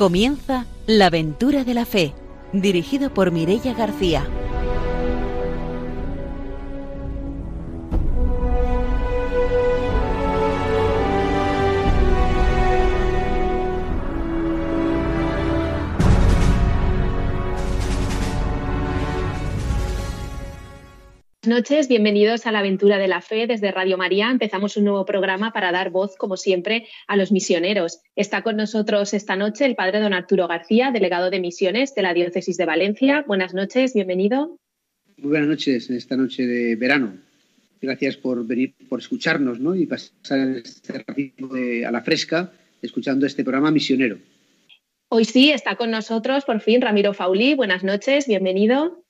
Comienza La aventura de la fe, dirigido por Mirella García. Noches, bienvenidos a la aventura de la fe desde Radio María. Empezamos un nuevo programa para dar voz, como siempre, a los misioneros. Está con nosotros esta noche el padre don Arturo García, delegado de misiones de la Diócesis de Valencia. Buenas noches, bienvenido. Muy buenas noches en esta noche de verano. Gracias por venir, por escucharnos ¿no? y pasar este ratito a la fresca escuchando este programa misionero. Hoy sí está con nosotros por fin Ramiro Fauli. Buenas noches, bienvenido.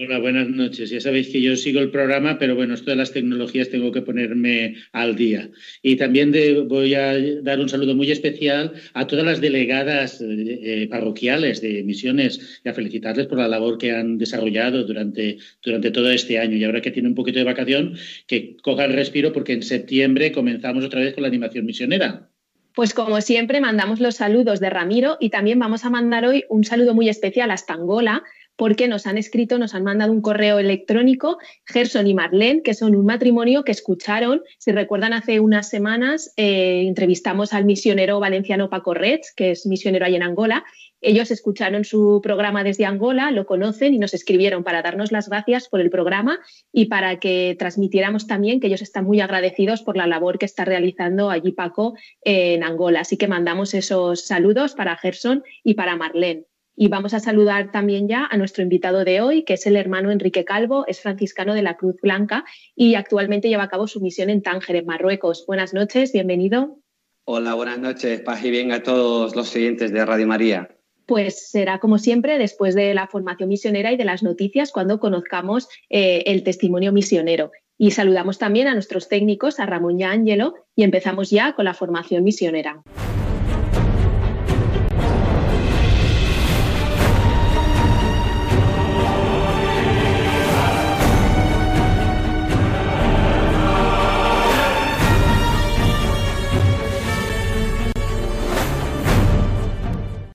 Hola, buenas noches. Ya sabéis que yo sigo el programa, pero bueno, esto de las tecnologías tengo que ponerme al día. Y también voy a dar un saludo muy especial a todas las delegadas eh, parroquiales de misiones y a felicitarles por la labor que han desarrollado durante, durante todo este año. Y ahora que tiene un poquito de vacación, que coja el respiro porque en septiembre comenzamos otra vez con la animación misionera. Pues como siempre, mandamos los saludos de Ramiro y también vamos a mandar hoy un saludo muy especial hasta Angola, porque nos han escrito, nos han mandado un correo electrónico, Gerson y Marlene, que son un matrimonio que escucharon, si recuerdan, hace unas semanas eh, entrevistamos al misionero valenciano Paco Retz, que es misionero ahí en Angola. Ellos escucharon su programa desde Angola, lo conocen y nos escribieron para darnos las gracias por el programa y para que transmitiéramos también que ellos están muy agradecidos por la labor que está realizando allí Paco en Angola. Así que mandamos esos saludos para Gerson y para Marlene. Y vamos a saludar también ya a nuestro invitado de hoy, que es el hermano Enrique Calvo, es franciscano de la Cruz Blanca y actualmente lleva a cabo su misión en Tánger, en Marruecos. Buenas noches, bienvenido. Hola, buenas noches, paz y bien a todos los siguientes de Radio María. Pues será como siempre después de la formación misionera y de las noticias cuando conozcamos eh, el testimonio misionero. Y saludamos también a nuestros técnicos, a Ramón y a Ángelo, y empezamos ya con la formación misionera.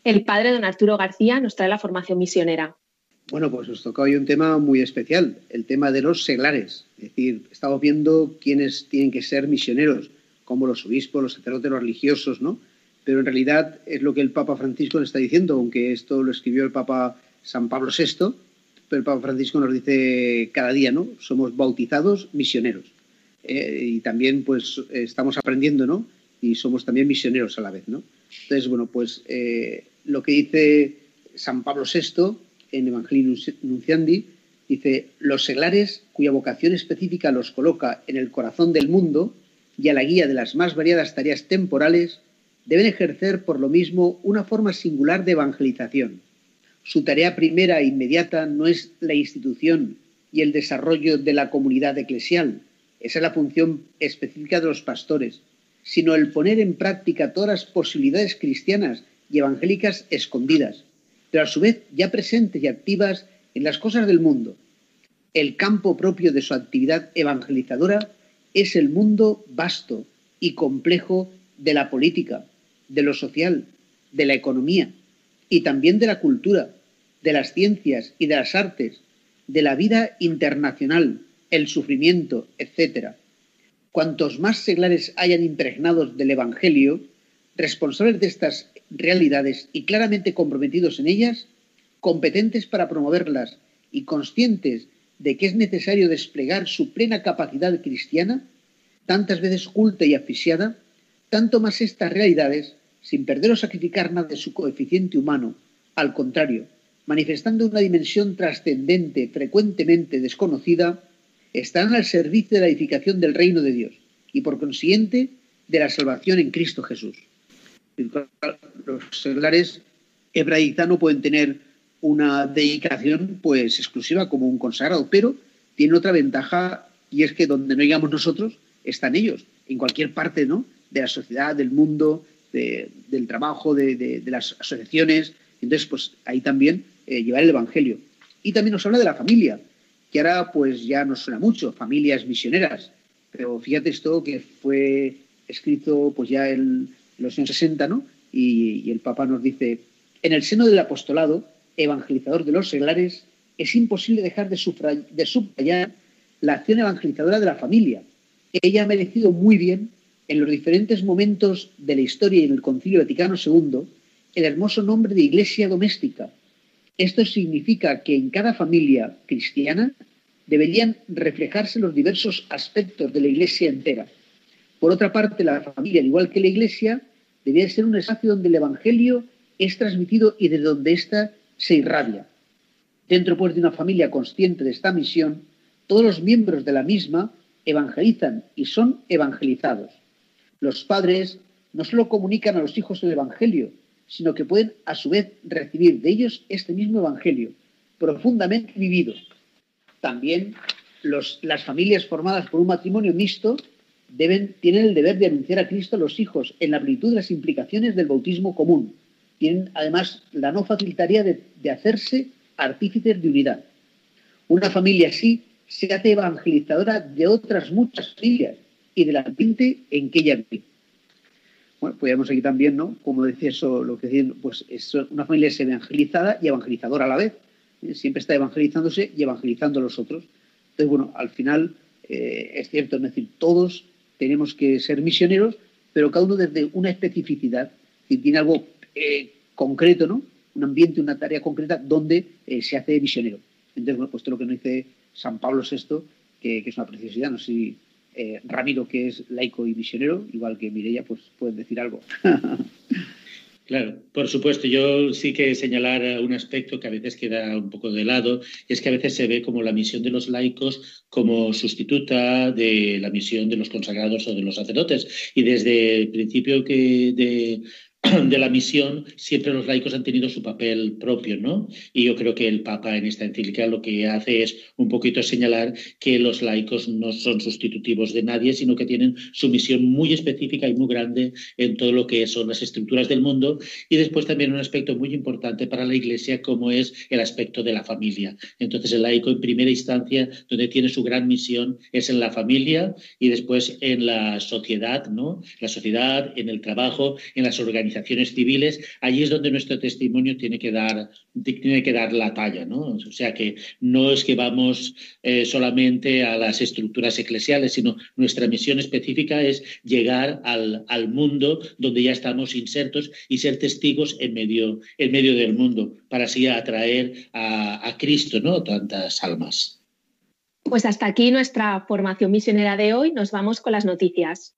El padre don Arturo García nos trae la formación misionera. Bueno, pues nos toca hoy un tema muy especial, el tema de los seglares. Es decir, estamos viendo quiénes tienen que ser misioneros, como los obispos, los sacerdotes, los religiosos, ¿no? Pero en realidad es lo que el Papa Francisco nos está diciendo, aunque esto lo escribió el Papa San Pablo VI, pero el Papa Francisco nos dice cada día, ¿no? Somos bautizados misioneros. Eh, y también, pues, estamos aprendiendo, ¿no? Y somos también misioneros a la vez, ¿no? Entonces, bueno, pues eh, lo que dice San Pablo VI en Evangelii Nunciandi, dice, los seglares cuya vocación específica los coloca en el corazón del mundo y a la guía de las más variadas tareas temporales, deben ejercer por lo mismo una forma singular de evangelización. Su tarea primera e inmediata no es la institución y el desarrollo de la comunidad eclesial, esa es la función específica de los pastores, sino el poner en práctica todas las posibilidades cristianas y evangélicas escondidas, pero a su vez ya presentes y activas en las cosas del mundo. El campo propio de su actividad evangelizadora es el mundo vasto y complejo de la política, de lo social, de la economía y también de la cultura, de las ciencias y de las artes, de la vida internacional, el sufrimiento, etc. Cuantos más seglares hayan impregnados del Evangelio, responsables de estas realidades y claramente comprometidos en ellas, competentes para promoverlas y conscientes de que es necesario desplegar su plena capacidad cristiana, tantas veces culta y asfixiada, tanto más estas realidades, sin perder o sacrificar nada de su coeficiente humano, al contrario, manifestando una dimensión trascendente frecuentemente desconocida, estarán al servicio de la edificación del reino de Dios y por consiguiente de la salvación en Cristo Jesús los seglares hebraíta pueden tener una dedicación pues exclusiva como un consagrado, pero tiene otra ventaja y es que donde no llegamos nosotros están ellos, en cualquier parte ¿no? de la sociedad, del mundo, del trabajo, de, las asociaciones. Entonces, pues ahí también eh, llevar el Evangelio. Y también nos habla de la familia, que ahora pues ya nos suena mucho, familias misioneras. Pero fíjate esto que fue escrito pues ya en los años 60, ¿no? Y, el Papa nos dice, En el seno del apostolado evangelizador de los seglares, es imposible dejar de, subrayar la acción evangelizadora de la familia. Ella ha merecido muy bien, en los diferentes momentos de la historia y en el Concilio Vaticano II, el hermoso nombre de Iglesia doméstica. Esto significa que en cada familia cristiana deberían reflejarse los diversos aspectos de la Iglesia entera. Por otra parte, la familia, al igual que la Iglesia, debía ser un espacio donde el Evangelio es transmitido y de donde ésta se irradia. Dentro pues de una familia consciente de esta misión, todos los miembros de la misma evangelizan y son evangelizados. Los padres no solo comunican a los hijos el Evangelio, sino que pueden a su vez recibir de ellos este mismo Evangelio, profundamente vivido. También las familias formadas por un matrimonio mixto deben, tienen el deber de anunciar a Cristo a los hijos en la plenitud de las implicaciones del bautismo común, tienen además la no facilitaría de, hacerse artífices de unidad. Una familia así se hace evangelizadora de otras muchas familias y del ambiente en que ella vive. Bueno, podríamos aquí también, ¿no? Como decía eso, lo que decían, pues es una familia es evangelizada y evangelizadora a la vez. ¿eh? Siempre está evangelizándose y evangelizando a los otros. Entonces, bueno, al final eh, es cierto, es decir, todos tenemos que ser misioneros, pero cada uno desde una especificidad. Tiene algo eh, concreto, ¿no? Un ambiente, una tarea concreta donde eh, se hace misionero. Entonces, bueno, pues es lo que nos dice San Pablo VI, que, es una preciosidad. No sé si eh, Ramiro, que es laico y misionero, igual que Mireia, pues pueden decir algo. Claro, por supuesto. Yo sí que señalar un aspecto que a veces queda un poco de lado, y es que a veces se ve como la misión de los laicos como sustituta de la misión de los consagrados o de los sacerdotes. Y desde el principio que de de la misión, siempre los laicos han tenido su papel propio, ¿no? Y yo creo que el Papa en esta encíclica lo que hace es un poquito señalar que los laicos no son sustitutivos de nadie, sino que tienen su misión muy específica y muy grande en todo lo que son las estructuras del mundo. Y después también un aspecto muy importante para la Iglesia, como es el aspecto de la familia. Entonces, el laico en primera instancia, donde tiene su gran misión, es en la familia y después en la sociedad, ¿no? La sociedad, en el trabajo, en las organizaciones organizaciones civiles, allí es donde nuestro testimonio tiene que dar, tiene que dar la talla. ¿no? O sea que no es que vamos eh, solamente a las estructuras eclesiales, sino nuestra misión específica es llegar al, al mundo donde ya estamos insertos y ser testigos en medio, en medio del mundo, para así atraer a, a Cristo, ¿no? Tantas almas. Pues hasta aquí nuestra formación misionera de hoy. Nos vamos con las noticias.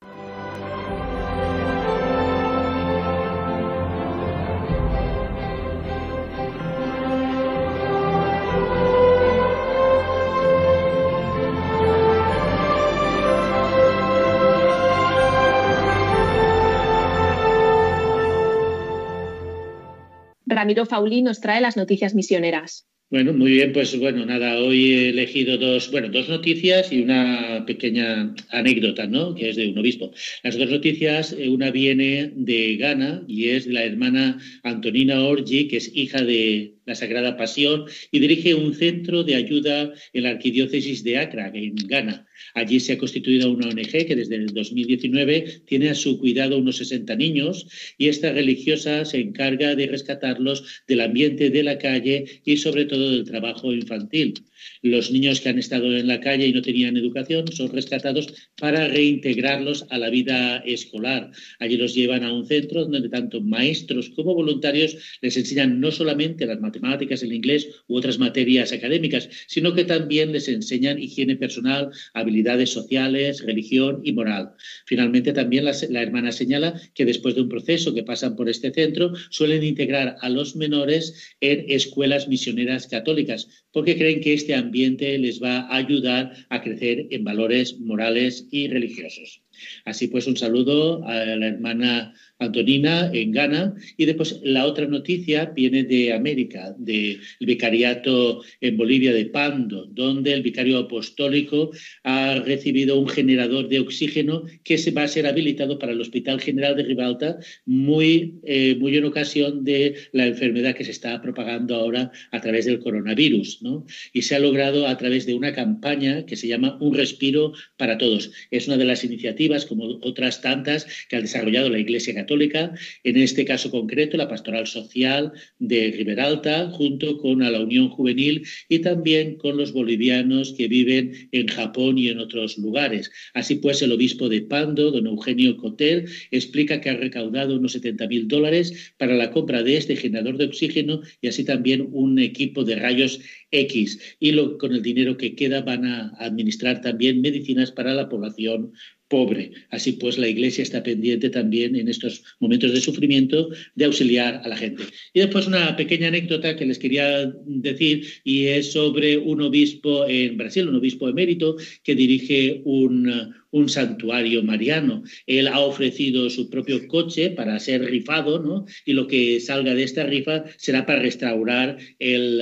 Ramiro Fauli nos trae las noticias misioneras. Bueno, muy bien, pues bueno, nada, hoy he elegido dos, bueno, dos noticias y una pequeña anécdota, ¿no? Que es de un obispo. Las dos noticias, eh, una viene de Ghana y es de la hermana Antonina Orgi, que es hija de la Sagrada Pasión y dirige un centro de ayuda en la arquidiócesis de Accra, en Ghana. Allí se ha constituido una ONG que desde el 2019 tiene a su cuidado unos 60 niños y esta religiosa se encarga de rescatarlos del ambiente de la calle y sobre todo del trabajo infantil. Los niños que han estado en la calle y no tenían educación son rescatados para reintegrarlos a la vida escolar. Allí los llevan a un centro donde tanto maestros como voluntarios les enseñan no solamente las matemáticas, el inglés u otras materias académicas, sino que también les enseñan higiene personal, habilidades sociales, religión y moral. Finalmente, también la, la hermana señala que después de un proceso que pasan por este centro, suelen integrar a los menores en escuelas misioneras católicas, porque creen que este ambiente les va a ayudar a crecer en valores morales y religiosos. Así pues, un saludo a la hermana Antonina en Ghana. Y después la otra noticia viene de América, del vicariato en Bolivia de Pando, donde el vicario apostólico ha recibido un generador de oxígeno que se va a ser habilitado para el Hospital General de Ribalta, muy, eh, muy en ocasión de la enfermedad que se está propagando ahora a través del coronavirus. ¿no? Y se ha logrado a través de una campaña que se llama Un respiro para todos. Es una de las iniciativas como otras tantas que ha desarrollado la Iglesia Católica, en este caso concreto la Pastoral Social de Riberalta, junto con la Unión Juvenil y también con los bolivianos que viven en Japón y en otros lugares. Así pues, el obispo de Pando, don Eugenio Cotel, explica que ha recaudado unos 70 mil dólares para la compra de este generador de oxígeno y así también un equipo de rayos X. Y con el dinero que queda van a administrar también medicinas para la población pobre. Así pues, la Iglesia está pendiente también en estos momentos de sufrimiento de auxiliar a la gente. Y después una pequeña anécdota que les quería decir y es sobre un obispo en Brasil, un obispo emérito que dirige un, un santuario mariano. Él ha ofrecido su propio coche para ser rifado, ¿no? Y lo que salga de esta rifa será para restaurar el,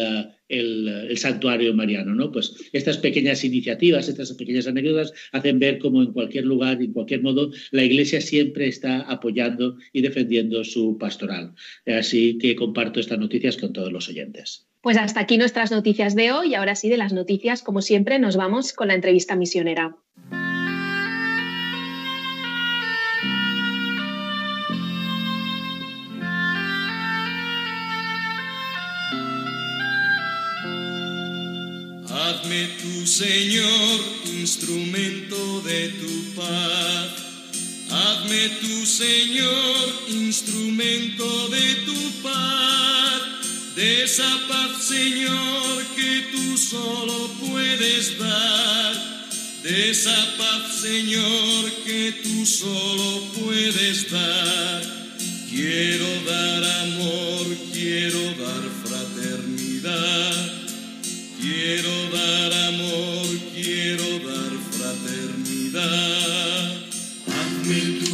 el, santuario mariano, ¿no? Pues estas pequeñas iniciativas, estas pequeñas anécdotas hacen ver cómo en cualquier lugar, en cualquier modo, la Iglesia siempre está apoyando y defendiendo su pastoral. Así que comparto estas noticias con todos los oyentes. Pues hasta aquí nuestras noticias de hoy. Ahora sí, de las noticias, como siempre, nos vamos con la entrevista misionera. Señor instrumento de tu paz. Hazme tu Señor instrumento de tu paz. De esa paz, Señor, que tú solo puedes dar. De esa paz, Señor, que tú solo puedes dar. Quiero dar amor, quiero dar fraternidad. Quiero dar amor,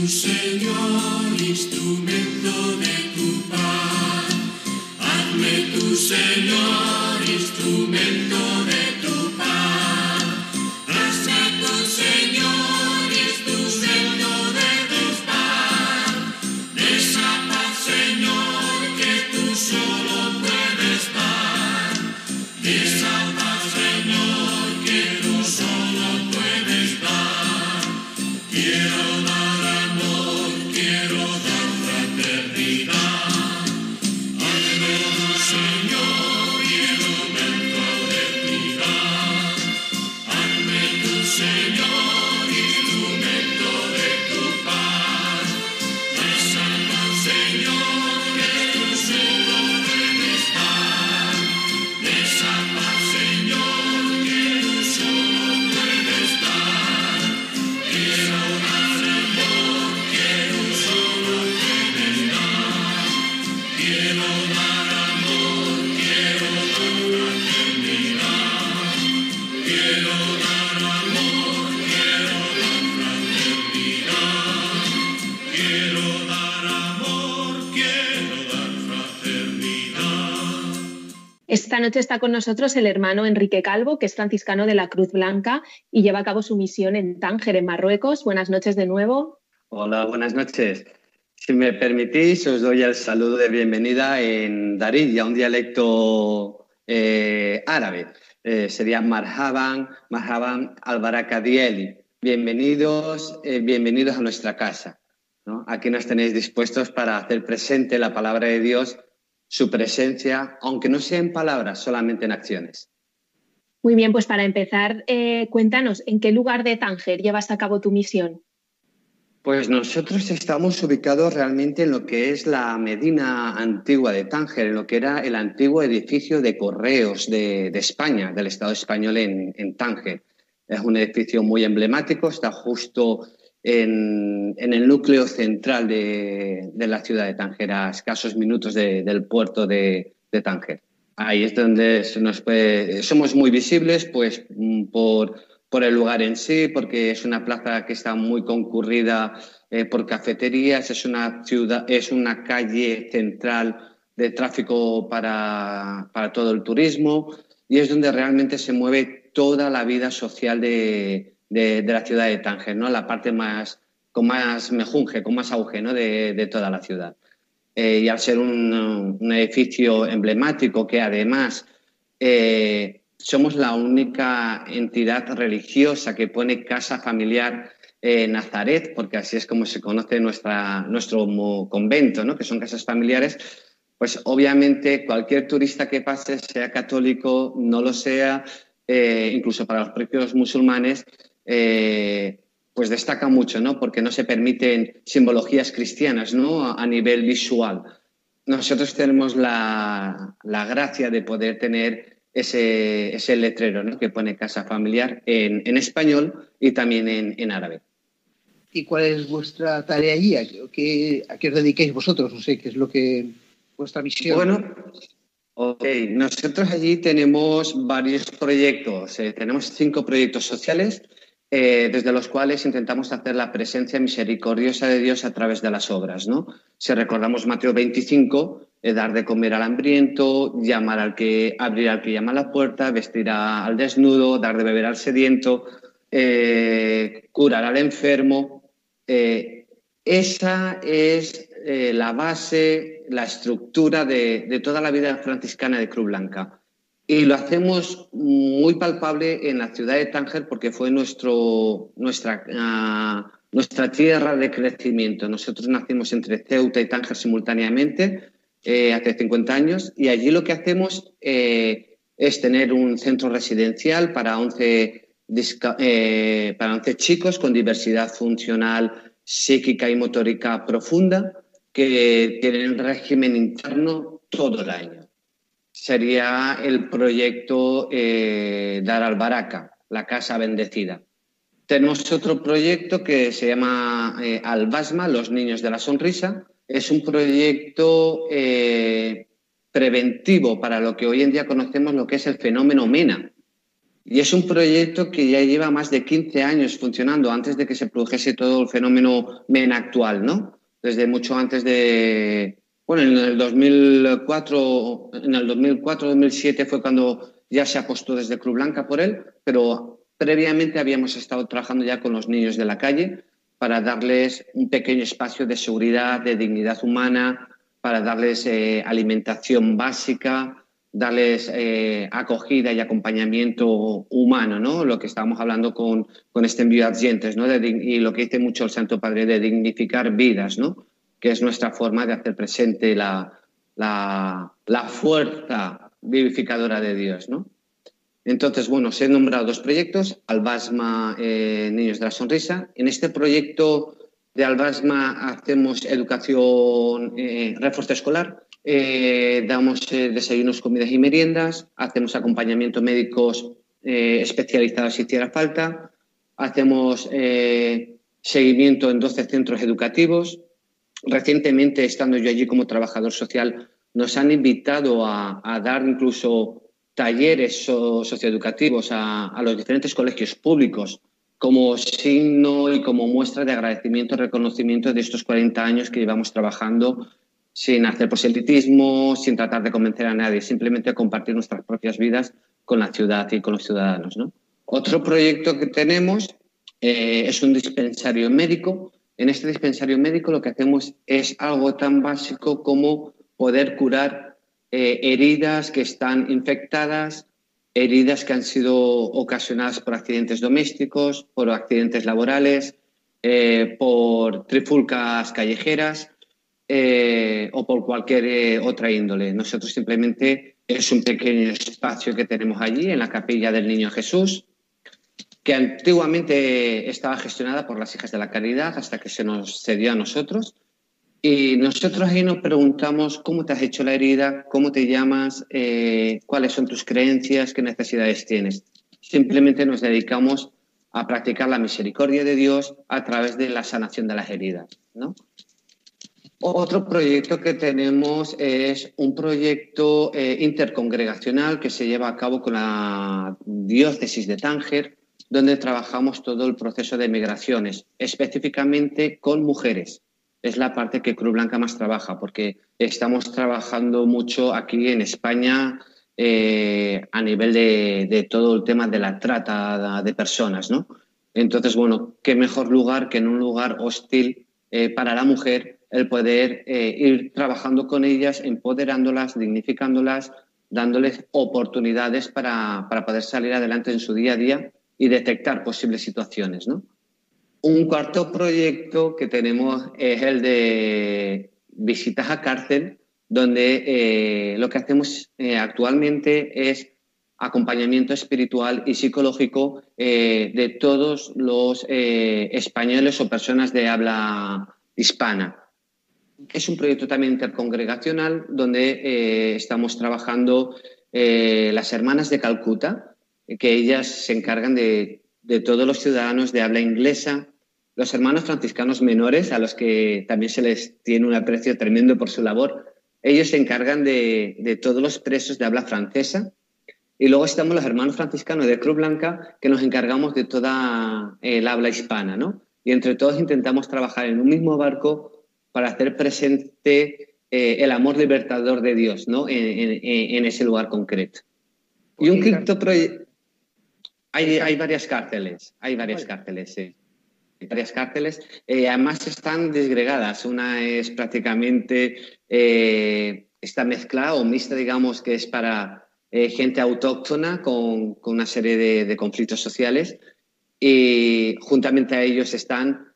Señor instrumento de tu paz. Hazme tu Señor instrumento de noche está con nosotros el hermano Enrique Calvo, que es franciscano de la Cruz Blanca y lleva a cabo su misión en Tánger, en Marruecos. Buenas noches de nuevo. Hola, buenas noches. Si me permitís, os doy el saludo de bienvenida en Darija, un dialecto eh, árabe. Eh, sería Marhaban, Marhaban al-Barakadieli. Bienvenidos, eh, bienvenidos a nuestra casa. Aquí nos tenéis dispuestos para hacer presente la palabra de Dios, su presencia, aunque no sea en palabras, solamente en acciones. Muy bien, pues para empezar, eh, cuéntanos, ¿en qué lugar de Tánger llevas a cabo tu misión? Pues nosotros estamos ubicados realmente en lo que es la Medina antigua de Tánger, en lo que era el antiguo edificio de correos de, de España, del Estado español en, en, Tánger. Es un edificio muy emblemático, está justo en, en el núcleo central de, de, la ciudad de Tánger, a escasos minutos de, del puerto de, de, Tánger. Ahí es donde nos puede, somos muy visibles pues, por por el lugar en sí, porque es una plaza que está muy concurrida eh, por cafeterías, es una ciudad, es una calle central de tráfico para, para, todo el turismo y es donde realmente se mueve toda la vida social de, de, la ciudad de Tánger, ¿no? La parte más con más mejunje, con más auge de, de toda la ciudad. Eh, y al ser un, edificio emblemático que además eh, somos la única entidad religiosa que pone casa familiar Nazaret, porque así es como se conoce nuestra, nuestro convento, ¿no? que son casas familiares, pues obviamente cualquier turista que pase, sea católico, no lo sea, eh, incluso para los propios musulmanes, eh, pues destaca mucho, ¿no? Porque no se permiten simbologías cristianas, ¿no? A, nivel visual. Nosotros tenemos la, gracia de poder tener ese, ese letrero, ¿no? Que pone casa familiar en, español y también en, árabe. ¿Y cuál es vuestra tarea allí? ¿A qué, ¿A qué os dediquéis vosotros? No sé, ¿qué es lo que vuestra misión? Bueno, Ok, nosotros allí tenemos varios proyectos, eh, tenemos cinco proyectos sociales eh, desde los cuales intentamos hacer la presencia misericordiosa de Dios a través de las obras. ¿no? Si recordamos Mateo 25, eh, dar de comer al hambriento, llamar al que, abrir al que llama a la puerta, vestir al desnudo, dar de beber al sediento, curar al enfermo. esa es la base la estructura de, toda la vida franciscana de Cruz Blanca. Y lo hacemos muy palpable en la ciudad de Tánger porque fue nuestro, nuestra, ah, nuestra tierra de crecimiento. Nosotros nacimos entre Ceuta y Tánger simultáneamente eh, hace 50 años y allí lo que hacemos eh, es tener un centro residencial para 11, eh, para 11 chicos con diversidad funcional, psíquica y motórica profunda que tienen régimen interno todo el año. Sería el proyecto eh, Dar al Baraca, la casa bendecida. Tenemos otro proyecto que se llama eh, Albasma, Los Niños de la Sonrisa. Es un proyecto eh, preventivo para lo que hoy en día conocemos lo que es el fenómeno MENA. Y es un proyecto que ya lleva más de 15 años funcionando antes de que se produjese todo el fenómeno MENA actual, ¿no? desde mucho antes de, bueno, en el 2004, en el 2004-2007 fue cuando ya se apostó desde Cruz Blanca por él, pero previamente habíamos estado trabajando ya con los niños de la calle para darles un pequeño espacio de seguridad, de dignidad humana, para darles eh, alimentación básica, darles eh, acogida y acompañamiento humano, ¿no? Lo que estábamos hablando con, con este envío de ¿no? y lo que dice mucho el Santo Padre de dignificar vidas, ¿no? Que es nuestra forma de hacer presente la, la, fuerza vivificadora de Dios, ¿no? Entonces, bueno, se han nombrado dos proyectos, Albasma eh, Niños de la Sonrisa. En este proyecto de Albasma hacemos educación, eh, refuerzo escolar, eh, damos eh, desayunos, comidas y meriendas, hacemos acompañamiento médicos especializados si hiciera falta, hacemos seguimiento en 12 centros educativos. Recientemente, estando yo allí como trabajador social, nos han invitado a, dar incluso talleres socioeducativos a, los diferentes colegios públicos como signo y como muestra de agradecimiento y reconocimiento de estos 40 años que llevamos trabajando sin hacer proselitismo, sin tratar de convencer a nadie, simplemente compartir nuestras propias vidas con la ciudad y con los ciudadanos. Otro proyecto que tenemos eh, es un dispensario médico. En este dispensario médico lo que hacemos es algo tan básico como poder curar eh, heridas que están infectadas, heridas que han sido ocasionadas por accidentes domésticos, por accidentes laborales, eh, por trifulcas callejeras eh, o por cualquier otra índole. Nosotros simplemente es un pequeño espacio que tenemos allí en la capilla del Niño Jesús, que antiguamente estaba gestionada por las hijas de la caridad hasta que se nos cedió a nosotros. Y nosotros ahí nos preguntamos cómo te has hecho la herida, cómo te llamas, eh, cuáles son tus creencias, qué necesidades tienes. Simplemente nos dedicamos a practicar la misericordia de Dios a través de la sanación de las heridas. ¿no? Otro proyecto que tenemos es un proyecto eh, intercongregacional que se lleva a cabo con la diócesis de Tánger, donde trabajamos todo el proceso de migraciones, específicamente con mujeres. Es la parte que Cruz Blanca más trabaja, porque estamos trabajando mucho aquí en España eh, a nivel de, todo el tema de la trata de personas, ¿no? Entonces, bueno, qué mejor lugar que en un lugar hostil eh, para la mujer el poder eh, ir trabajando con ellas, empoderándolas, dignificándolas, dándoles oportunidades para, poder salir adelante en su día a día y detectar posibles situaciones. ¿no? Un cuarto proyecto que tenemos es el de visitas a cárcel, donde eh, lo que hacemos eh, actualmente es acompañamiento espiritual y psicológico eh, de todos los españoles o personas de habla hispana. Es un proyecto también intercongregacional donde estamos trabajando las hermanas de Calcuta, que ellas se encargan de, de todos los ciudadanos de habla inglesa, los hermanos franciscanos menores, a los que también se les tiene un aprecio tremendo por su labor, ellos se encargan de, todos los presos de habla francesa. Y luego estamos los hermanos franciscanos de Cruz Blanca, que nos encargamos de toda el habla hispana, ¿no? Y entre todos intentamos trabajar en un mismo barco para hacer presente eh, el amor libertador de Dios, ¿no? En, ese lugar concreto. Y un quinto proyecto... Hay, hay varias cárceles, hay varias cárceles, sí varias cárceles. Eh, además están desgregadas. Una es prácticamente eh, esta mezcla o mixta, digamos, que es para eh, gente autóctona con, con una serie de, de, conflictos sociales. Y juntamente a ellos están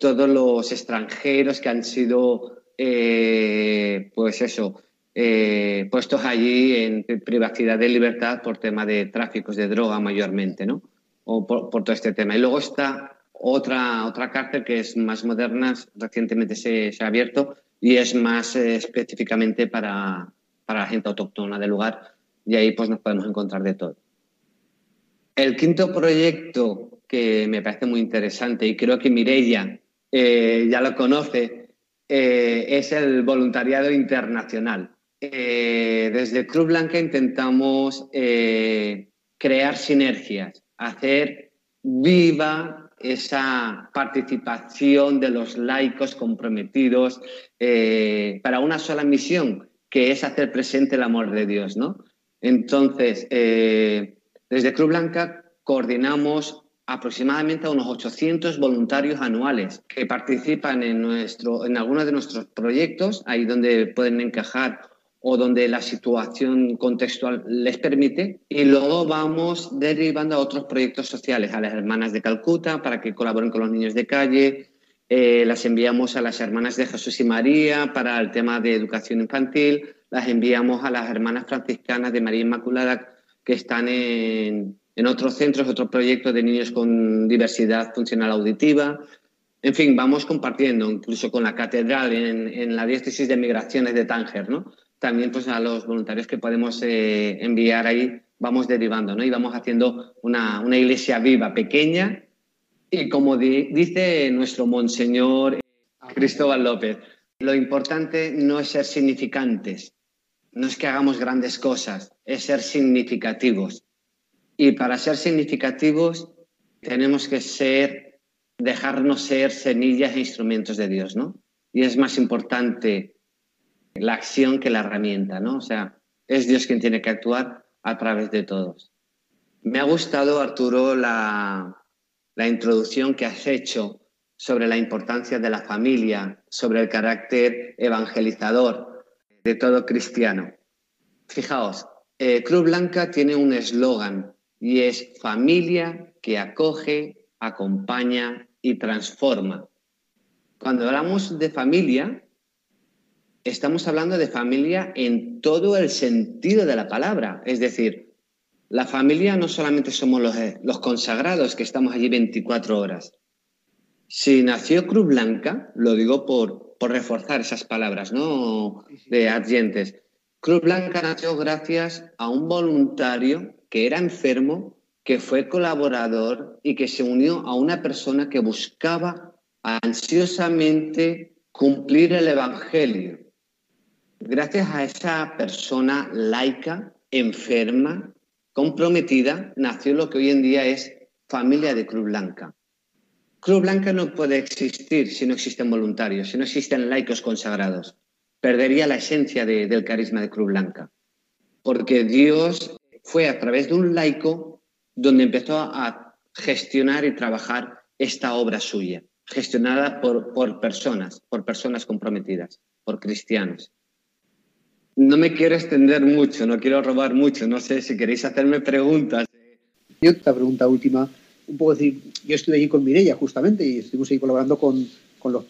todos los extranjeros que han sido, pues eso, puestos allí en privacidad de libertad por tema de tráficos de droga mayormente, ¿no? O por, todo este tema. Y luego está otra, otra cárcel que es más moderna, recientemente se, ha abierto y es más eh, específicamente para, para, la gente autóctona del lugar y ahí pues nos podemos encontrar de todo. El quinto proyecto que me parece muy interesante y creo que Mireia eh, ya lo conoce eh, es el voluntariado internacional. Desde Cruz Blanca intentamos crear sinergias, hacer viva esa participación de los laicos comprometidos eh, para una sola misión, que es hacer presente el amor de Dios, ¿no? Entonces, eh, desde Cruz Blanca coordinamos aproximadamente a unos 800 voluntarios anuales que participan en, nuestro, en algunos de nuestros proyectos, ahí donde pueden encajar o donde la situación contextual les permite. Y luego vamos derivando a otros proyectos sociales, a las hermanas de Calcuta para que colaboren con los niños de calle. Eh, las enviamos a las hermanas de Jesús y María para el tema de educación infantil. Las enviamos a las hermanas franciscanas de María Inmaculada que están en, en otros centros, otros proyectos de niños con diversidad funcional auditiva. En fin, vamos compartiendo, incluso con la catedral en, en la diócesis de migraciones de Tánger, ¿no? También pues a los voluntarios que podemos eh, enviar ahí vamos derivando, ¿no? Y vamos haciendo una, una iglesia viva, pequeña, y como dice nuestro monseñor Cristóbal López, lo importante no es ser significantes, no es que hagamos grandes cosas, es ser significativos. Y para ser significativos tenemos que ser, dejarnos ser semillas e instrumentos de Dios, ¿no? Y es más importante la acción que la herramienta, ¿no? O sea, es Dios quien tiene que actuar a través de todos. Me ha gustado, Arturo, la, la introducción que has hecho sobre la importancia de la familia, sobre el carácter evangelizador de todo cristiano. Fijaos, eh, Cruz Blanca tiene un eslogan y es familia que acoge, acompaña y transforma. Cuando hablamos de familia, estamos hablando de familia en todo el sentido de la palabra. Es decir, la familia no solamente somos los, eh, los consagrados que estamos allí 24 horas. Si nació Cruz Blanca, lo digo por, por reforzar esas palabras ¿no? de adyentes, Cruz Blanca nació gracias a un voluntario que era enfermo, que fue colaborador y que se unió a una persona que buscaba ansiosamente cumplir el Evangelio Gracias a esa persona laica, enferma, comprometida, nació lo que hoy en día es familia de Cruz Blanca. Cruz Blanca no puede existir si no existen voluntarios, si no existen laicos consagrados. Perdería la esencia del carisma de Cruz Blanca. Porque Dios fue a través de un laico donde empezó a gestionar y trabajar esta obra suya, gestionada por, por personas, por personas comprometidas, por cristianos. No me quiero extender mucho, no quiero robar mucho. No sé si queréis hacerme preguntas. Y otra pregunta última. un poco decir, yo estuve allí con Mirella justamente y estuvimos ahí colaborando con, con los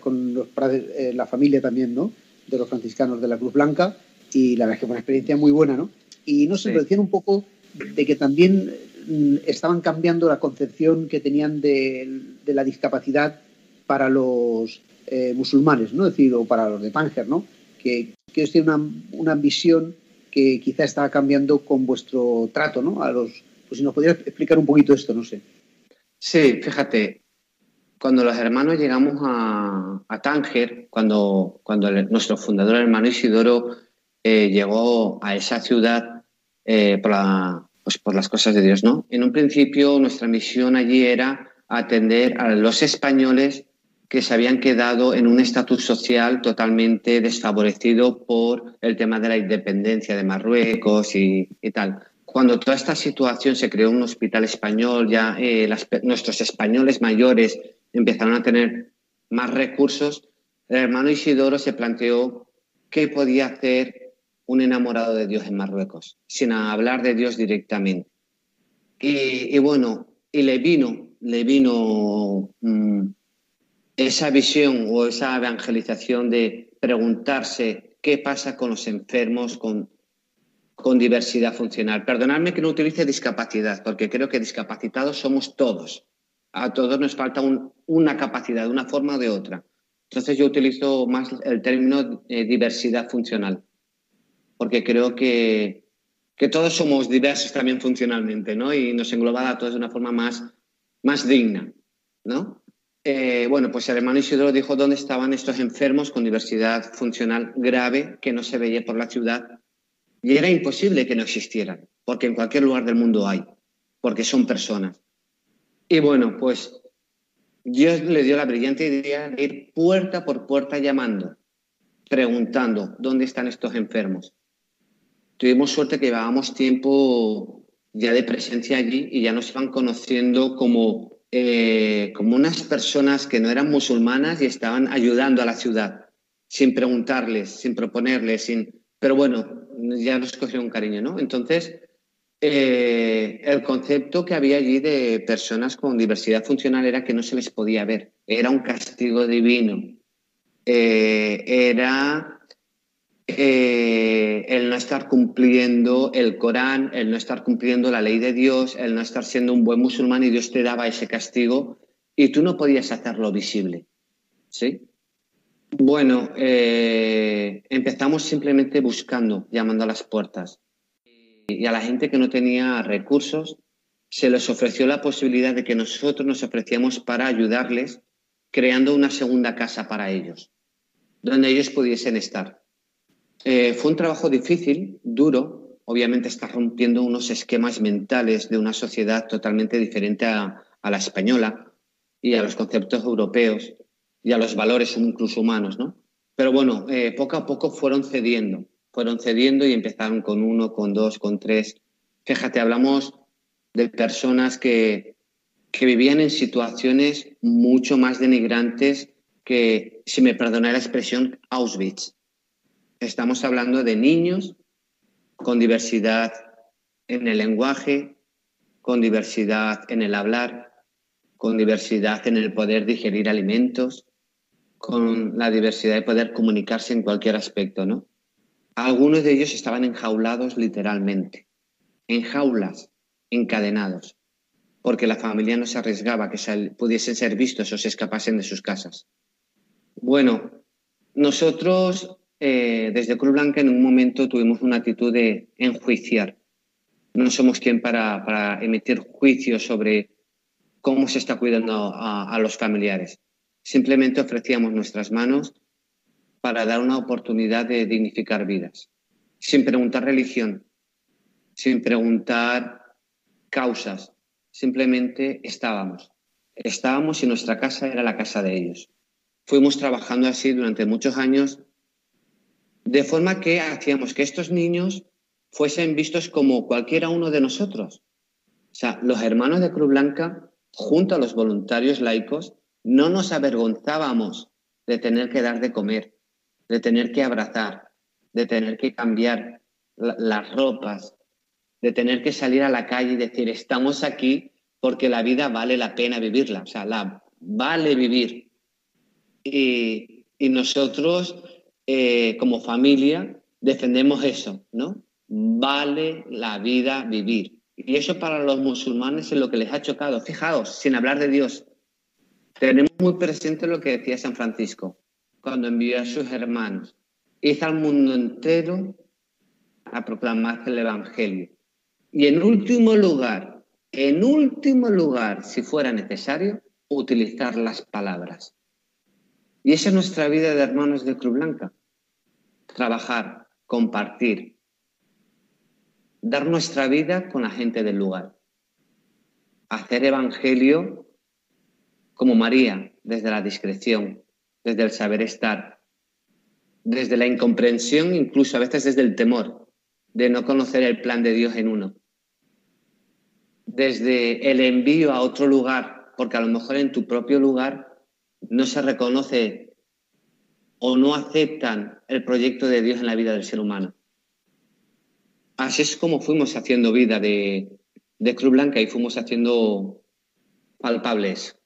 con los, eh, la familia también, ¿no? De los franciscanos de la Cruz Blanca y la verdad es que fue una experiencia muy buena, ¿no? Y no sé, sí. decían un poco de que también mm, estaban cambiando la concepción que tenían de, de la discapacidad para los eh, musulmanes, ¿no? Es decir, o para los de Tánger, ¿no? Que, que es una, una visión que quizá estaba cambiando con vuestro trato, ¿no? A los, pues si nos podrías explicar un poquito esto, no sé. Sí, fíjate, cuando los hermanos llegamos a, a Tánger, cuando, cuando el, nuestro fundador, hermano Isidoro, eh, llegó a esa ciudad eh, por, la, pues por las cosas de Dios, ¿no? En un principio nuestra misión allí era atender a los españoles que se habían quedado en un estatus social totalmente desfavorecido por el tema de la independencia de Marruecos y, tal. Cuando toda esta situación se creó un hospital español, ya eh, nuestros españoles mayores empezaron a tener más recursos, el hermano Isidoro se planteó qué podía hacer un enamorado de Dios en Marruecos, sin hablar de Dios directamente. Y, bueno, y le vino, le vino mmm, esa visión o esa evangelización de preguntarse qué pasa con los enfermos con, con diversidad funcional. Perdonadme que no utilice discapacidad, porque creo que discapacitados somos todos a todos nos falta un, una capacidad una forma o de otra. Entonces yo utilizo más el término eh, diversidad funcional, porque creo que, que, todos somos diversos también funcionalmente, ¿no? Y nos engloba a todos de una forma más, más digna, ¿no? Eh, bueno, pues el hermano Isidoro dijo dónde estaban estos enfermos con diversidad funcional grave que no se veía por la ciudad y era imposible que no existieran, porque en cualquier lugar del mundo hay, porque son personas. Y bueno, pues Dios le dio la brillante idea de ir puerta por puerta llamando, preguntando dónde están estos enfermos. Tuvimos suerte que llevábamos tiempo ya de presencia allí y ya nos iban conociendo como, eh, como unas personas que no eran musulmanas y estaban ayudando a la ciudad, sin preguntarles, sin proponerles, sin... pero bueno, ya nos cogieron cariño, ¿no? Entonces, eh, el concepto que había allí de personas con diversidad funcional era que no se les podía ver, era un castigo divino, eh, era estar cumpliendo el Corán, el no estar cumpliendo la ley de Dios, el no estar siendo un buen musulmán y Dios te daba ese castigo y tú no podías hacerlo visible. ¿Sí? Bueno, eh, empezamos simplemente buscando, llamando a las puertas y a la gente que no tenía recursos se les ofreció la posibilidad de que nosotros nos ofrecíamos para ayudarles creando una segunda casa para ellos, donde ellos pudiesen estar. Eh, fue un trabajo difícil, duro, obviamente está rompiendo unos esquemas mentales de una sociedad totalmente diferente a, la española y a los conceptos europeos y a los valores incluso humanos, ¿no? Pero bueno, eh, poco a poco fueron cediendo fueron cediendo y empezaron con uno, con dos, con tres. Fíjate, hablamos de personas que, que vivían en situaciones mucho más denigrantes que, si me perdona la expresión, Auschwitz. Estamos hablando de niños con diversidad en el lenguaje, con diversidad en el hablar, con diversidad en el poder digerir alimentos, con la diversidad de poder comunicarse en cualquier aspecto, ¿no? Algunos de ellos estaban enjaulados literalmente, en jaulas, encadenados, porque la familia no se arriesgaba que pudiesen ser vistos o se escapasen de sus casas. Bueno, nosotros eh, desde Cruz Blanca en un momento tuvimos una actitud de enjuiciar. No somos quien para, para emitir juicios sobre cómo se está cuidando a, a los familiares. Simplemente ofrecíamos nuestras manos para dar una oportunidad de dignificar vidas, sin preguntar religión, sin preguntar causas, simplemente estábamos. Estábamos y nuestra casa era la casa de ellos. Fuimos trabajando así durante muchos años, de forma que hacíamos que estos niños fuesen vistos como cualquiera uno de nosotros. O sea, los hermanos de Cruz Blanca, junto a los voluntarios laicos, no nos avergonzábamos de tener que dar de comer, de tener que abrazar, de tener que cambiar la, las ropas, de tener que salir a la calle y decir, estamos aquí porque la vida vale la pena vivirla, o sea, la vale vivir. Y, nosotros, eh, como familia, defendemos eso, ¿no? Vale la vida vivir. Y eso para los musulmanes es lo que les ha chocado. Fijaos, sin hablar de Dios, tenemos muy presente lo que decía San Francisco cuando envió a sus hermanos. Hizo al mundo entero a proclamar el Evangelio. Y en último lugar, en último lugar, si fuera necesario, utilizar las palabras. Y esa es nuestra vida de hermanos de Cruz Blanca. Trabajar, compartir, dar nuestra vida con la gente del lugar. Hacer evangelio como María, desde la discreción, desde el saber estar, desde la incomprensión, incluso a veces desde el temor de no conocer el plan de Dios en uno, desde el envío a otro lugar, porque a lo mejor en tu propio lugar no se reconoce o no aceptan el proyecto de Dios en la vida del ser humano. Así es como fuimos haciendo vida de, de Cruz Blanca y fuimos haciendo palpables.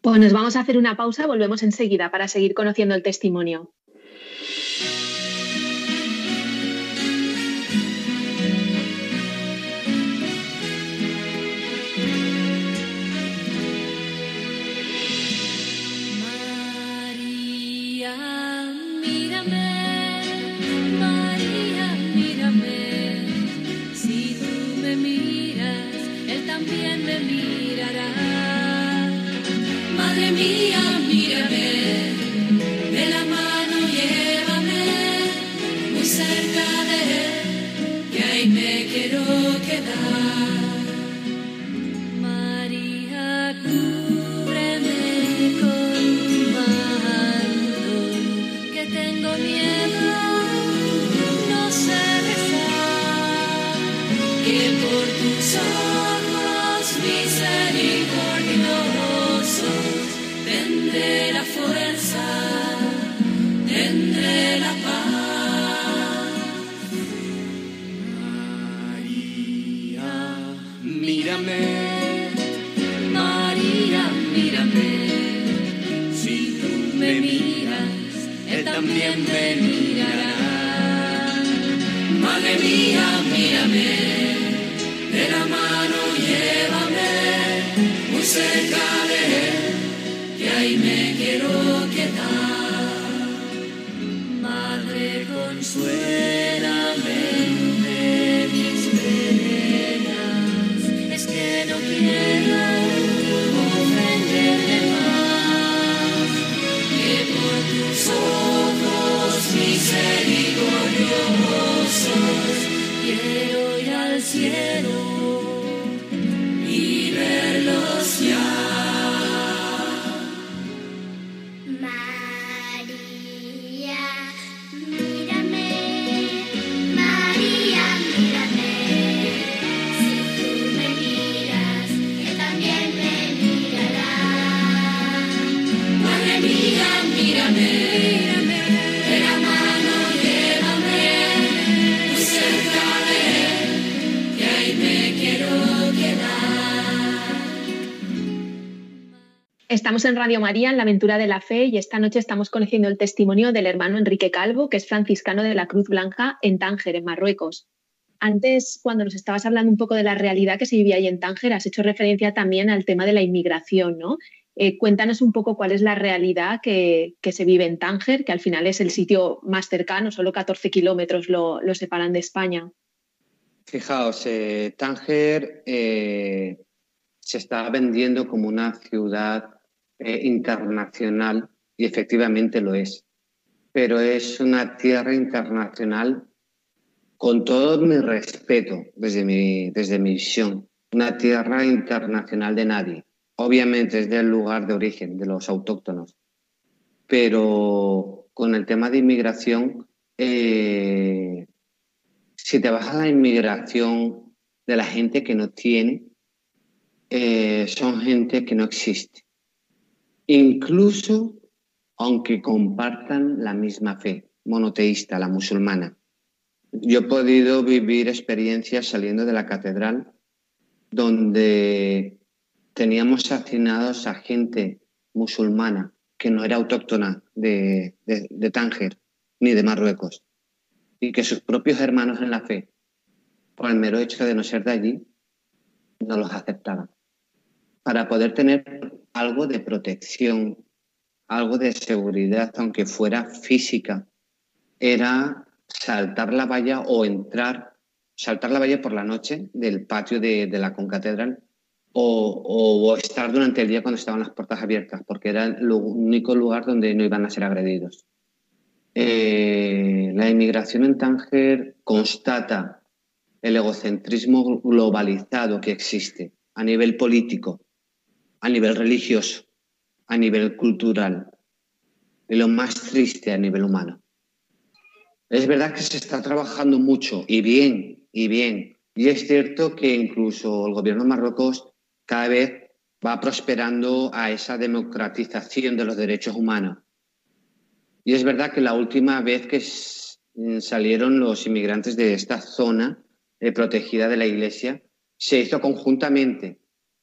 Pues nos vamos a hacer una pausa, volvemos enseguida para seguir conociendo el testimonio. también me mirará. Madre mía, mírame, de la mano llévame, muy cerca. Estamos en Radio María, en la aventura de la fe, y esta noche estamos conociendo el testimonio del hermano Enrique Calvo, que es franciscano de la Cruz Blanca en Tánger, en Marruecos. Antes, cuando nos estabas hablando un poco de la realidad que se vivía ahí en Tánger, has hecho referencia también al tema de la inmigración, ¿no? Eh, cuéntanos un poco cuál es la realidad que, se vive en Tánger, que al final es el sitio más cercano, solo 14 kilómetros lo, separan de España. Fijaos, eh, Tánger eh, se está vendiendo como una ciudad internacional y efectivamente lo es, pero es una tierra internacional con todo mi respeto desde mi, desde mi visión, una tierra internacional de nadie. Obviamente es del lugar de origen, de los autóctonos, pero con el tema de inmigración, eh, si te vas a la inmigración de la gente que no tiene, eh, son gente que no existe. Incluso aunque compartan la misma fe monoteísta, la musulmana. Yo he podido vivir experiencias saliendo de la catedral donde teníamos asignados a gente musulmana que no era autóctona de, de, Tánger ni de Marruecos y que sus propios hermanos en la fe, por el mero hecho de no ser de allí, no los aceptaban. Para poder tener algo de protección, algo de seguridad, aunque fuera física, era saltar la valla o entrar, saltar la valla por la noche del patio de, la concatedral o, estar durante el día cuando estaban las puertas abiertas, porque era el único lugar donde no iban a ser agredidos. Eh, la inmigración en Tánger constata el egocentrismo globalizado que existe a nivel político, a nivel religioso, a nivel cultural y lo más triste a nivel humano. Es verdad que se está trabajando mucho y bien, y bien. Y es cierto que incluso el gobierno de Marruecos cada vez va prosperando a esa democratización de los derechos humanos. Y es verdad que la última vez que salieron los inmigrantes de esta zona eh, protegida de la Iglesia, se hizo conjuntamente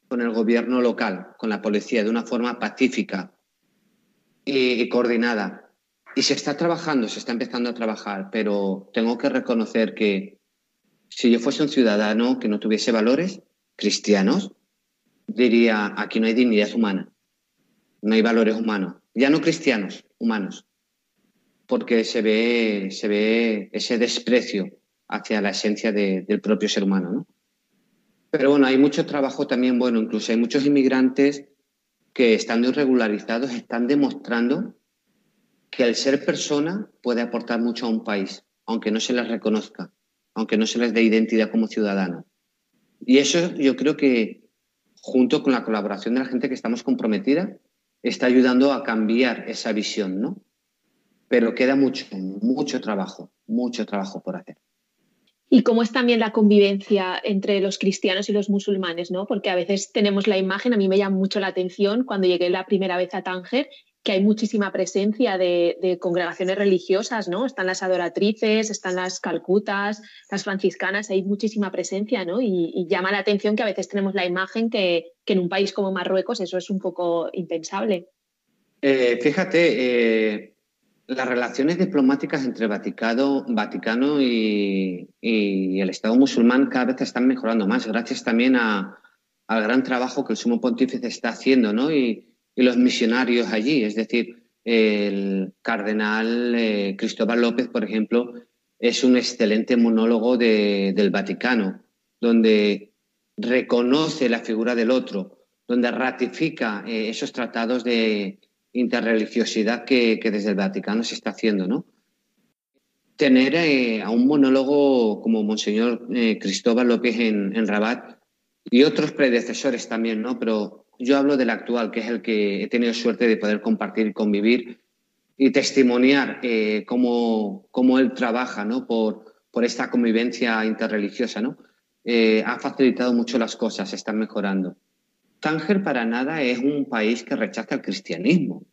con el gobierno local, con la policía, de una forma pacífica y coordinada. Y se está trabajando, se está empezando a trabajar, pero tengo que reconocer que si yo fuese un ciudadano que no tuviese valores cristianos, diría, aquí no hay dignidad humana, no hay valores humanos, ya no cristianos, humanos, porque se ve, se ve ese desprecio hacia la esencia del propio ser humano. ¿no? Pero bueno, hay mucho trabajo también, bueno, incluso hay muchos inmigrantes que estando irregularizados están demostrando que el ser persona puede aportar mucho a un país, aunque no se les reconozca, aunque no se les dé identidad como ciudadano. Y eso yo creo que, junto con la colaboración de la gente que estamos comprometida, está ayudando a cambiar esa visión, ¿no? Pero queda mucho, mucho trabajo, mucho trabajo por hacer. Y cómo es también la convivencia entre los cristianos y los musulmanes, ¿no? Porque a veces tenemos la imagen, a mí me llama mucho la atención cuando llegué la primera vez a Tánger que hay muchísima presencia de, congregaciones religiosas, ¿no? Están las adoratrices, están las calcutas, las franciscanas, hay muchísima presencia, ¿no? Y, llama la atención que a veces tenemos la imagen que, en un país como Marruecos eso es un poco impensable. Eh, fíjate, eh, las relaciones diplomáticas entre Vaticano, Vaticano y, el Estado musulmán cada vez están mejorando más, gracias también al gran trabajo que el sumo pontífice está haciendo, ¿no? Y, y los misionarios allí. Es decir, el cardenal eh, Cristóbal López, por ejemplo, es un excelente monólogo del Vaticano, donde reconoce la figura del otro, donde ratifica eh, esos tratados de interreligiosidad que, desde el Vaticano se está haciendo, ¿no? Tener eh, a un monólogo como Monseñor Cristóbal López en, Rabat y otros predecesores también, ¿no? Pero yo hablo del actual, que es el que he tenido suerte de poder compartir y convivir y testimoniar eh, cómo, cómo, él trabaja ¿no? por, por esta convivencia interreligiosa. ¿no? Eh, ha facilitado mucho las cosas, están mejorando. Tánger para nada es un país que rechaza el cristianismo,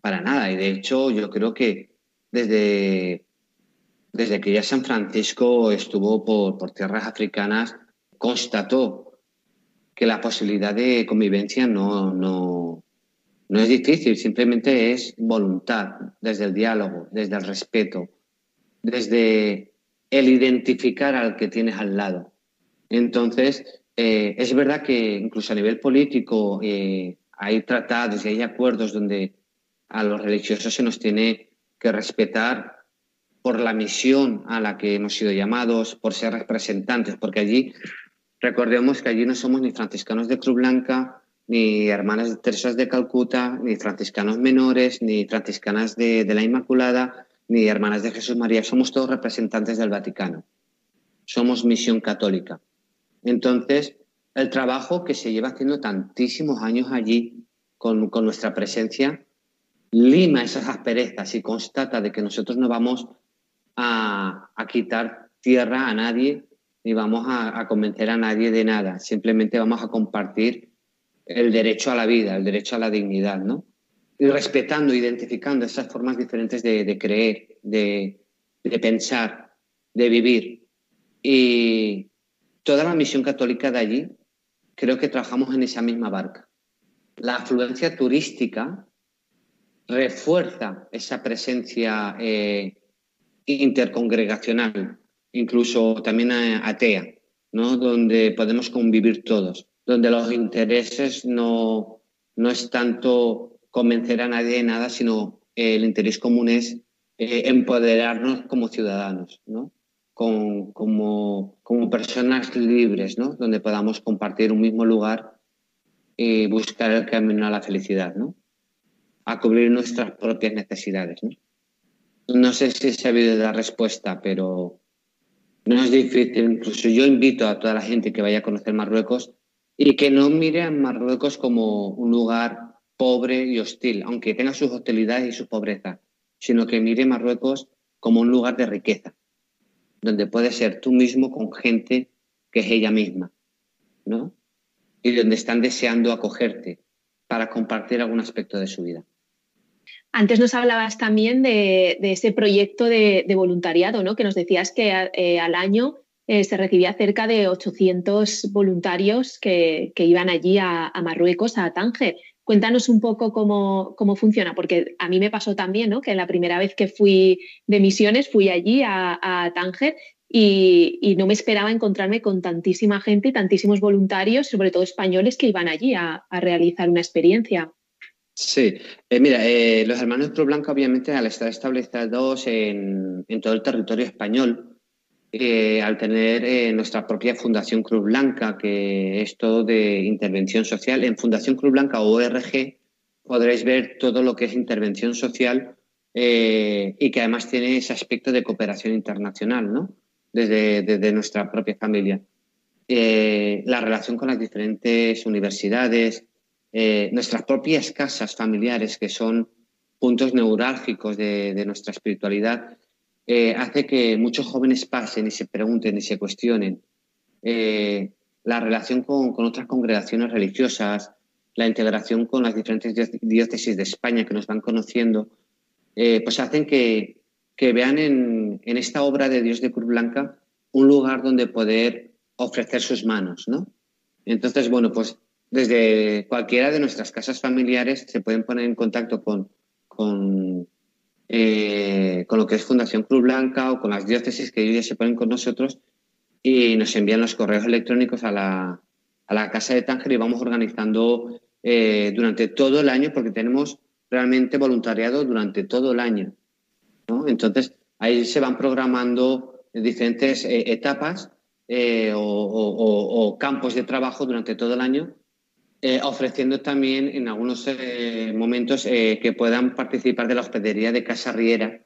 para nada. Y de hecho yo creo que desde, desde que ya San Francisco estuvo por, por tierras africanas, constató que la posibilidad de convivencia no, no, no es difícil, simplemente es voluntad, desde el diálogo, desde el respeto, desde el identificar al que tienes al lado. Entonces, eh, es verdad que incluso a nivel político eh, hay tratados y hay acuerdos donde a los religiosos se nos tiene que respetar por la misión a la que hemos sido llamados, por ser representantes, porque allí Recordemos que allí no somos ni franciscanos de Cruz Blanca, ni hermanas de Teresas de Calcuta, ni franciscanos menores, ni franciscanas de, la Inmaculada, ni hermanas de Jesús María. Somos todos representantes del Vaticano. Somos misión católica. Entonces, el trabajo que se lleva haciendo tantísimos años allí con, nuestra presencia lima esas asperezas y constata de que nosotros no vamos a, a quitar tierra a nadie ni vamos a, convencer a nadie de nada, simplemente vamos a compartir el derecho a la vida, el derecho a la dignidad, ¿no? Y respetando, identificando esas formas diferentes de, creer, de, pensar, de vivir. Y toda la misión católica de allí creo que trabajamos en esa misma barca. La afluencia turística refuerza esa presencia eh, intercongregacional, incluso también atea, ¿no? donde podemos convivir todos, donde los intereses no, no es tanto convencer a nadie de nada, sino el interés común es eh, empoderarnos como ciudadanos, ¿no? Como, como, personas libres, ¿no? donde podamos compartir un mismo lugar y buscar el camino a la felicidad, ¿no? a cubrir nuestras propias necesidades. ¿no? no sé si se ha habido la respuesta, pero no es difícil. Incluso yo invito a toda la gente que vaya a conocer Marruecos y que no mire a Marruecos como un lugar pobre y hostil, aunque tenga sus hostilidades y su pobreza, sino que mire Marruecos como un lugar de riqueza, donde puedes ser tú mismo con gente que es ella misma, ¿no? Y donde están deseando acogerte para compartir algún aspecto de su vida. Antes nos hablabas también de, ese proyecto de, voluntariado, ¿no? Que nos decías que eh, al año eh, se recibía cerca de 800 voluntarios que, iban allí a, Marruecos, a Tánger. Cuéntanos un poco cómo, funciona, porque a mí me pasó también, ¿no? Que la primera vez que fui de misiones fui allí a, Tánger y, no me esperaba encontrarme con tantísima gente, tantísimos voluntarios, sobre todo españoles, que iban allí a realizar una experiencia. Sí, eh, mira, eh, los hermanos Cruz Blanca obviamente al estar establecidos en, todo el territorio español, eh, al tener nuestra propia Fundación Cruz Blanca, que es todo de intervención social, en Fundación Cruz Blanca ORG podréis ver todo lo que es intervención social y que además tiene ese aspecto de cooperación internacional, ¿no? Desde, nuestra propia familia. la relación con las diferentes universidades, eh, nuestras propias casas familiares, que son puntos neurálgicos de, nuestra espiritualidad, eh, hace que muchos jóvenes pasen y se pregunten y se cuestionen eh, la relación con, otras congregaciones religiosas, la integración con las diferentes diócesis de España que nos van conociendo, pues hacen que, vean en, en, esta obra de Dios de Cruz Blanca un lugar donde poder ofrecer sus manos, ¿no? Entonces, bueno, pues desde cualquiera de nuestras casas familiares se pueden poner en contacto con, con, eh, con lo que es Fundación Cruz Blanca o con las diócesis que hoy se ponen con nosotros y nos envían los correos electrónicos a la, a la Casa de Tánger y vamos organizando eh, durante todo el año porque tenemos realmente voluntariado durante todo el año. Entonces, ahí se van programando diferentes eh, etapas o, campos de trabajo durante todo el año eh, ofreciendo también en algunos eh, momentos eh, que puedan participar de la hospedería de Casa Riera,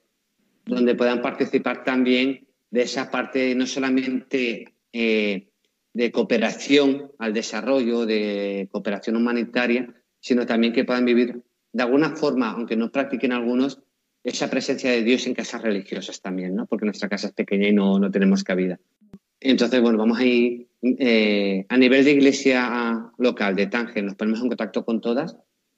donde puedan participar también de esa parte no solamente de cooperación al desarrollo, de cooperación humanitaria, sino también que puedan vivir de alguna forma, aunque no practiquen algunos, esa presencia de Dios en casas religiosas también, ¿no? porque nuestra casa es pequeña y no, no tenemos cabida. Entonces, bueno, vamos a ir eh, a nivel de iglesia local de Tánger, nos ponemos en contacto con todas,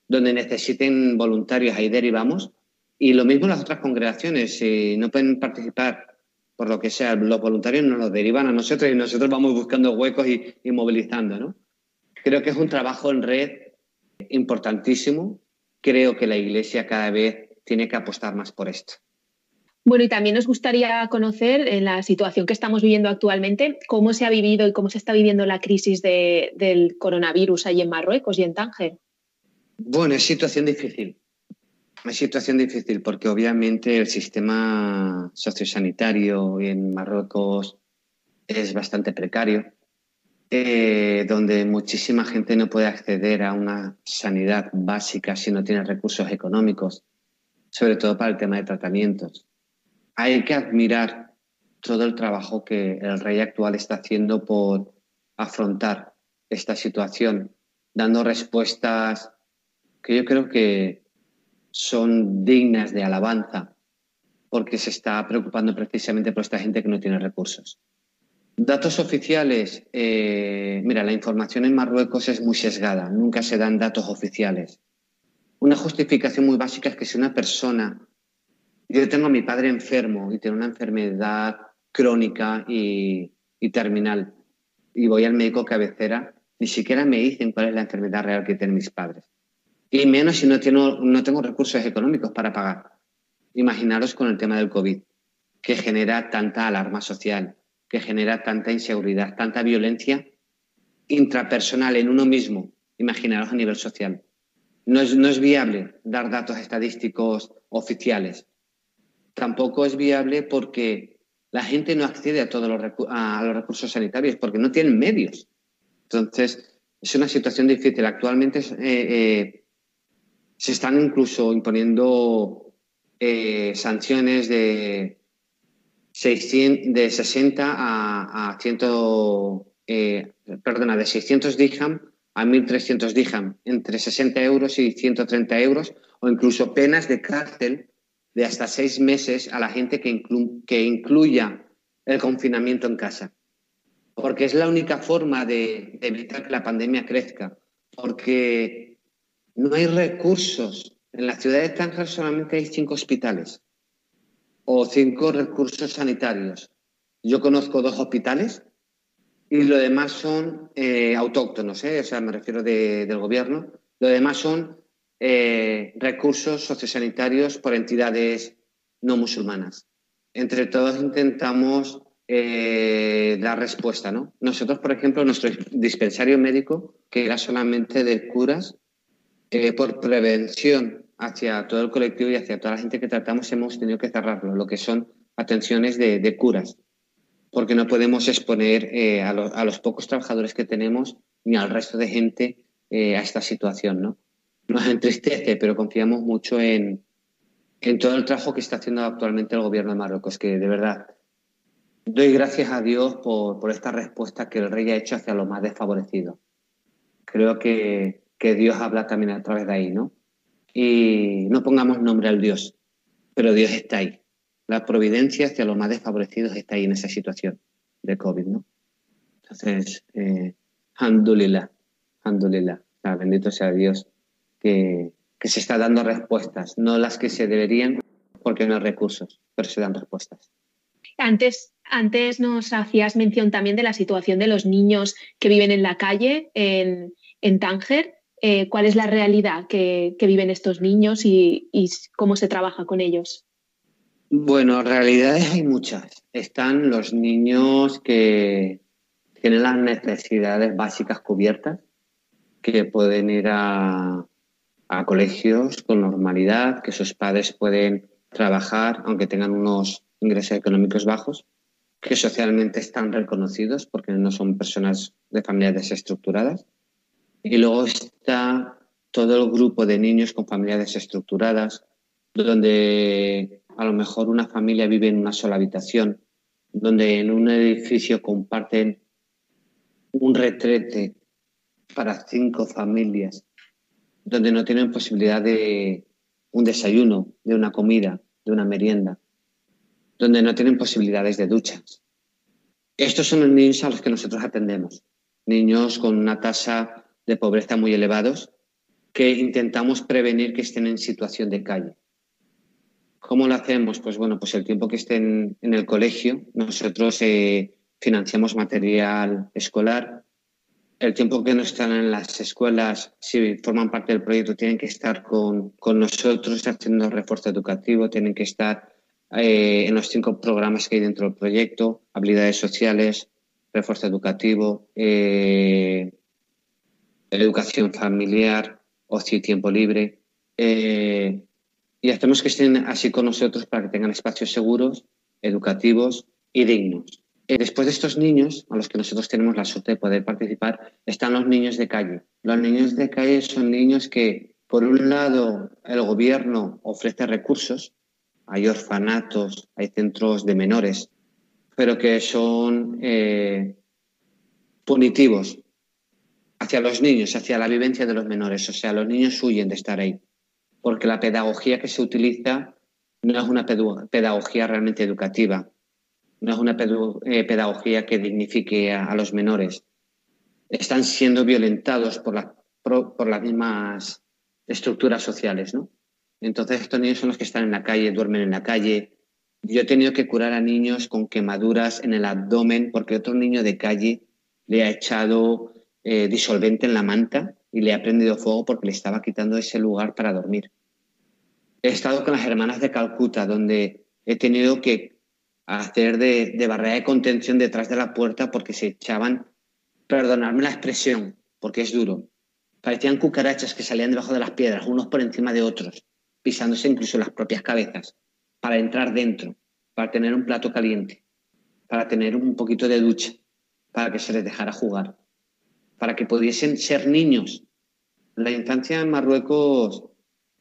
donde necesiten voluntarios, ahí derivamos. Y lo mismo las otras congregaciones, si no pueden participar por lo que sea, los voluntarios nos los derivan a nosotros y nosotros vamos buscando huecos y, y movilizando, ¿no? Creo que es un trabajo en red importantísimo. Creo que la iglesia cada vez tiene que apostar más por esto. Bueno, y también nos gustaría conocer en la situación que estamos viviendo actualmente, cómo se ha vivido y cómo se está viviendo la crisis del coronavirus ahí en Marruecos y en Tánger. Bueno, es situación difícil. Es situación difícil porque obviamente el sistema sociosanitario en Marruecos es bastante precario, eh, donde muchísima gente no puede acceder a una sanidad básica si no tiene recursos económicos, sobre todo para el tema de tratamientos hay que admirar todo el trabajo que el rey actual está haciendo por afrontar esta situación, dando respuestas que yo creo que son dignas de alabanza, porque se está preocupando precisamente por esta gente que no tiene recursos. Datos oficiales, eh, mira, la información en Marruecos es muy sesgada, nunca se dan datos oficiales. Una justificación muy básica es que si una persona yo tengo a mi padre enfermo y tiene una enfermedad crónica y, terminal y voy al médico cabecera, Ni siquiera me dicen cuál es la enfermedad real que tienen mis padres. Y menos si no tengo, no tengo recursos económicos para pagar. Imaginaros con el tema del COVID, que genera tanta alarma social, que genera tanta inseguridad, tanta violencia intrapersonal en uno mismo. Imaginaros a nivel social. No es, no es viable dar datos estadísticos oficiales. Tampoco es viable porque la gente no accede a todos los, a los recursos sanitarios porque no tienen medios. Entonces, es una situación difícil. Actualmente eh, eh, se están incluso imponiendo eh, sanciones de, 600, de 60 a, a 100, perdona, de 600 dirham a 1.300 dirham, entre 60 euros y 130 euros, o incluso penas de cárcel de hasta seis meses a la gente que, incluya el confinamiento en casa. Porque es la única forma de, evitar que la pandemia crezca. Porque no hay recursos. En la ciudad de Tánger solamente hay cinco hospitales o cinco recursos sanitarios. Yo conozco dos hospitales y lo demás son eh, autóctonos, ¿eh? o sea, me refiero del gobierno. Lo demás son eh, recursos sociosanitarios por entidades no musulmanas. Entre todos intentamos eh, dar respuesta, ¿no? Nosotros, por ejemplo, nuestro dispensario médico, que era solamente de curas, eh, por prevención hacia todo el colectivo y hacia toda la gente que tratamos, hemos tenido que cerrarlo, lo que son atenciones de, curas, porque no podemos exponer a, a, los pocos trabajadores que tenemos ni al resto de gente a esta situación, ¿no? Nos entristece, pero confiamos mucho en, en todo el trabajo que está haciendo actualmente el gobierno de Marruecos, que de verdad doy gracias a Dios por, por esta respuesta que el rey ha hecho hacia los más desfavorecidos. Creo que, que Dios habla también a través de ahí, ¿no? Y no pongamos nombre al Dios, pero Dios está ahí. La providencia hacia los más desfavorecidos está ahí en esa situación de COVID, ¿no? Entonces, eh, bendito sea Dios que, se está dando respuestas, no las que se deberían porque no hay recursos, pero se dan respuestas. Antes, antes nos hacías mención también de la situación de los niños que viven en la calle en, en Tánger. Eh, ¿Cuál es la realidad que, viven estos niños y, y, cómo se trabaja con ellos? Bueno, realidades hay muchas. Están los niños que tienen las necesidades básicas cubiertas, que pueden ir a, a colegios con normalidad, que sus padres pueden trabajar aunque tengan unos ingresos económicos bajos, que socialmente están reconocidos porque no son personas de familias desestructuradas. Y luego está todo el grupo de niños con familias desestructuradas, donde a lo mejor una familia vive en una sola habitación, donde en un edificio comparten un retrete para cinco familias donde no tienen posibilidad de un desayuno, de una comida, de una merienda, donde no tienen posibilidades de duchas. Estos son los niños a los que nosotros atendemos, niños con una tasa de pobreza muy elevados que intentamos prevenir que estén en situación de calle. ¿Cómo lo hacemos? Pues bueno, pues el tiempo que estén en el colegio, nosotros eh, financiamos material escolar, el tiempo que no están en las escuelas, si forman parte del proyecto, tienen que estar con, nosotros haciendo refuerzo educativo, tienen que estar eh, en los cinco programas que hay dentro del proyecto, habilidades sociales, refuerzo educativo, eh, educación familiar, ocio y tiempo libre. Eh, y hacemos que estén así con nosotros para que tengan espacios seguros, educativos y dignos. Eh, después de estos niños, a los que nosotros tenemos la suerte de poder participar, están los niños de calle. Los niños de calle son niños que, por un lado, el gobierno ofrece recursos, hay orfanatos, hay centros de menores, pero que son eh, punitivos hacia los niños, hacia la vivencia de los menores. O sea, los niños huyen de estar ahí, porque la pedagogía que se utiliza no es una pedagogía realmente educativa, no es una eh, pedagogía que dignifique a, los menores. Están siendo violentados por, por, las mismas estructuras sociales, ¿no? Entonces estos niños son los que están en la calle, duermen en la calle. Yo he tenido que curar a niños con quemaduras en el abdomen porque otro niño de calle le ha echado eh, disolvente en la manta y le ha prendido fuego porque le estaba quitando ese lugar para dormir. He estado con las hermanas de Calcuta, donde he tenido que hacer de, de barrera de contención detrás de la puerta porque se echaban, perdonadme la expresión, porque es duro, parecían cucarachas que salían debajo de las piedras, unos por encima de otros, pisándose incluso las propias cabezas, para entrar dentro, para tener un plato caliente, para tener un poquito de ducha, para que se les dejara jugar, para que pudiesen ser niños. La infancia en Marruecos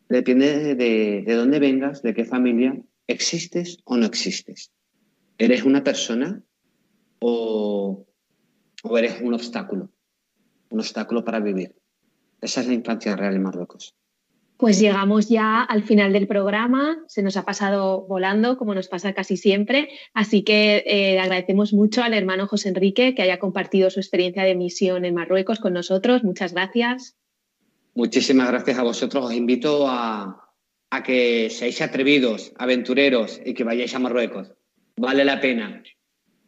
Depende de, dónde vengas, de qué familia, existes o no existes. ¿Eres una persona o, o eres un obstáculo? Un obstáculo para vivir. Esa es la infancia real en Marruecos. Pues llegamos ya al final del programa, se nos ha pasado volando, como nos pasa casi siempre, así que eh, agradecemos mucho al hermano José Enrique que haya compartido su experiencia de misión en Marruecos con nosotros. Muchas gracias. Muchísimas gracias a vosotros. Os invito a, a que seáis atrevidos, aventureros y que vayáis a Marruecos. Vale la pena.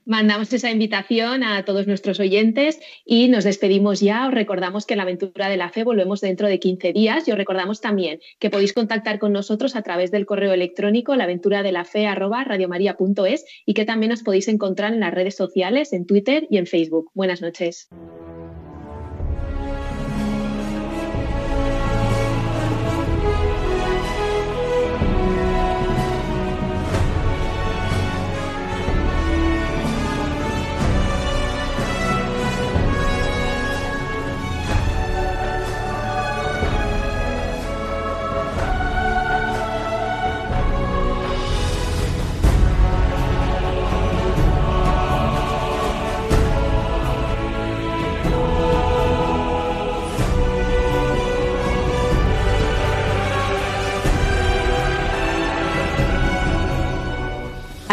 Mandamos esa invitación a todos nuestros oyentes y nos despedimos ya. Os recordamos que en la aventura de la fe volvemos dentro de 15 días y os recordamos también que podéis contactar con nosotros a través del correo electrónico laventuradelafe@radiomaria.es y que también os podéis encontrar en las redes sociales, en Twitter y en Facebook. Buenas noches.